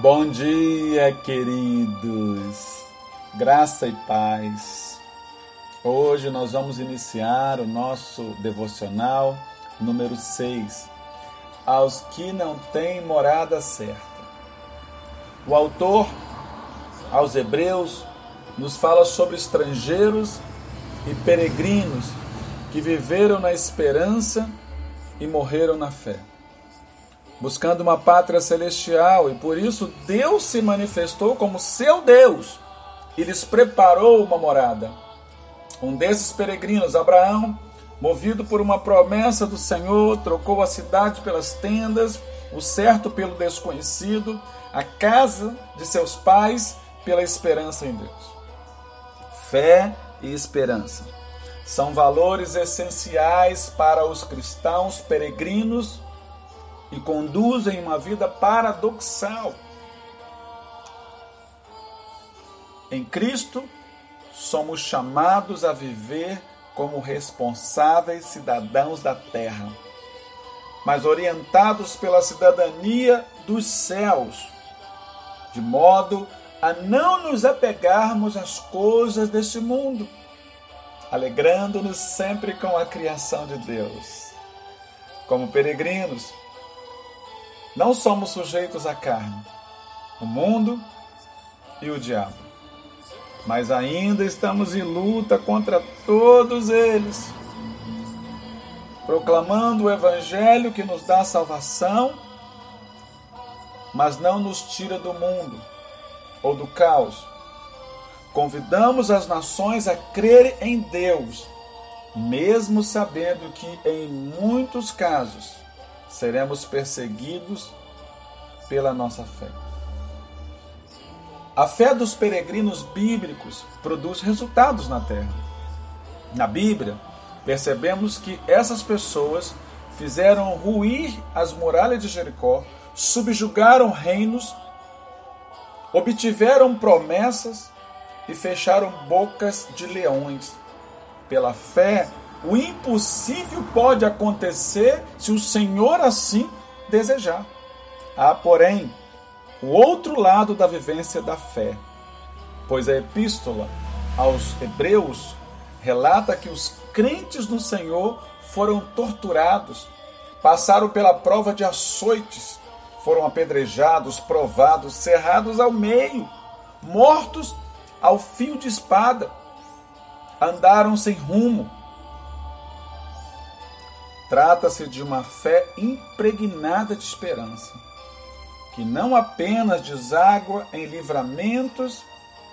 Bom dia, queridos. Graça e paz. Hoje nós vamos iniciar o nosso devocional número 6. Aos que não têm morada certa. O autor aos Hebreus nos fala sobre estrangeiros e peregrinos que viveram na esperança e morreram na fé buscando uma pátria celestial, e por isso Deus se manifestou como seu Deus e lhes preparou uma morada. Um desses peregrinos, Abraão, movido por uma promessa do Senhor, trocou a cidade pelas tendas, o certo pelo desconhecido, a casa de seus pais pela esperança em Deus. Fé e esperança são valores essenciais para os cristãos peregrinos e conduzem uma vida paradoxal. Em Cristo, somos chamados a viver como responsáveis cidadãos da terra, mas orientados pela cidadania dos céus, de modo a não nos apegarmos às coisas deste mundo, alegrando-nos sempre com a criação de Deus. Como peregrinos, não somos sujeitos à carne, o mundo e o diabo. Mas ainda estamos em luta contra todos eles, proclamando o Evangelho que nos dá salvação, mas não nos tira do mundo ou do caos. Convidamos as nações a crerem em Deus, mesmo sabendo que, em muitos casos, seremos perseguidos pela nossa fé. A fé dos peregrinos bíblicos produz resultados na terra. Na Bíblia, percebemos que essas pessoas fizeram ruir as muralhas de Jericó, subjugaram reinos, obtiveram promessas e fecharam bocas de leões. Pela fé, o impossível pode acontecer se o Senhor assim desejar. Há, porém, o outro lado da vivência da fé, pois a epístola aos Hebreus relata que os crentes no Senhor foram torturados, passaram pela prova de açoites, foram apedrejados, provados, cerrados ao meio, mortos ao fio de espada, andaram sem rumo, Trata-se de uma fé impregnada de esperança, que não apenas deságua em livramentos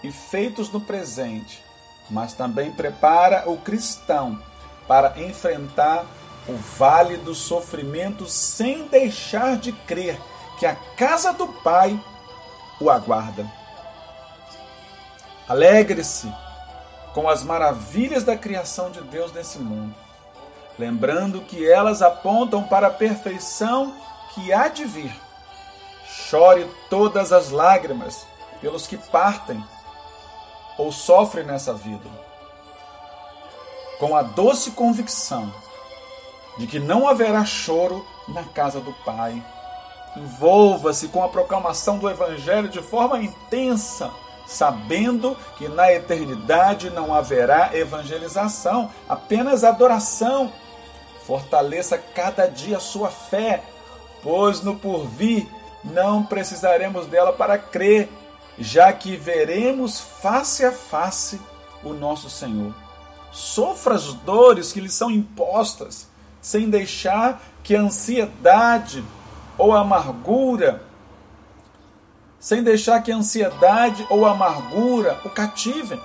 e feitos no presente, mas também prepara o cristão para enfrentar o vale do sofrimento sem deixar de crer que a casa do Pai o aguarda. Alegre-se com as maravilhas da criação de Deus nesse mundo lembrando que elas apontam para a perfeição que há de vir. Chore todas as lágrimas pelos que partem ou sofrem nessa vida, com a doce convicção de que não haverá choro na casa do Pai. Envolva-se com a proclamação do Evangelho de forma intensa sabendo que na eternidade não haverá evangelização, apenas adoração Fortaleça cada dia a sua fé, pois no porvir não precisaremos dela para crer, já que veremos face a face o nosso Senhor. Sofra as dores que lhe são impostas, sem deixar que a ansiedade ou a amargura, sem deixar que a ansiedade ou a amargura o cativem.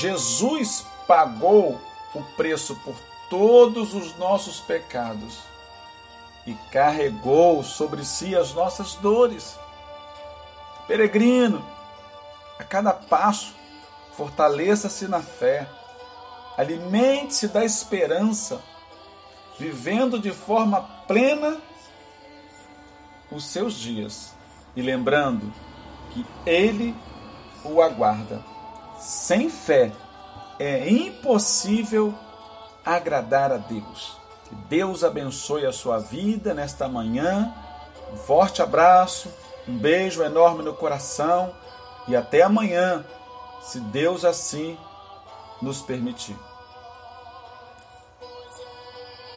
Jesus pagou o preço por todos os nossos pecados e carregou sobre si as nossas dores. Peregrino, a cada passo, fortaleça-se na fé, alimente-se da esperança, vivendo de forma plena os seus dias e lembrando que Ele o aguarda. Sem fé é impossível agradar a Deus. Que Deus abençoe a sua vida nesta manhã Um forte abraço, um beijo enorme no coração e até amanhã, se Deus assim nos permitir.